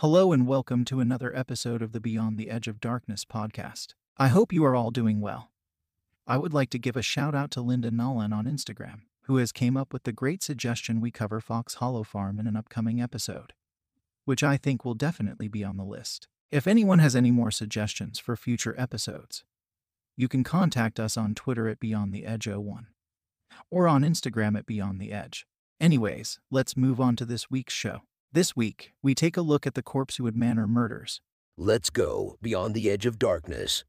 Hello and welcome to another episode of the Beyond the Edge of Darkness podcast. I hope you are all doing well. I would like to give a shout out to Linda Nolan on Instagram, who has came up with the great suggestion we cover Fox Hollow Farm in an upcoming episode, which I think will definitely be on the list. If anyone has any more suggestions for future episodes, you can contact us on Twitter at Beyond the Edge 01 or on Instagram at Beyond the Edge. Anyways, let's move on to this week's show. This week, we take a look at the Corpsewood Manor murders. Let's go beyond the edge of darkness.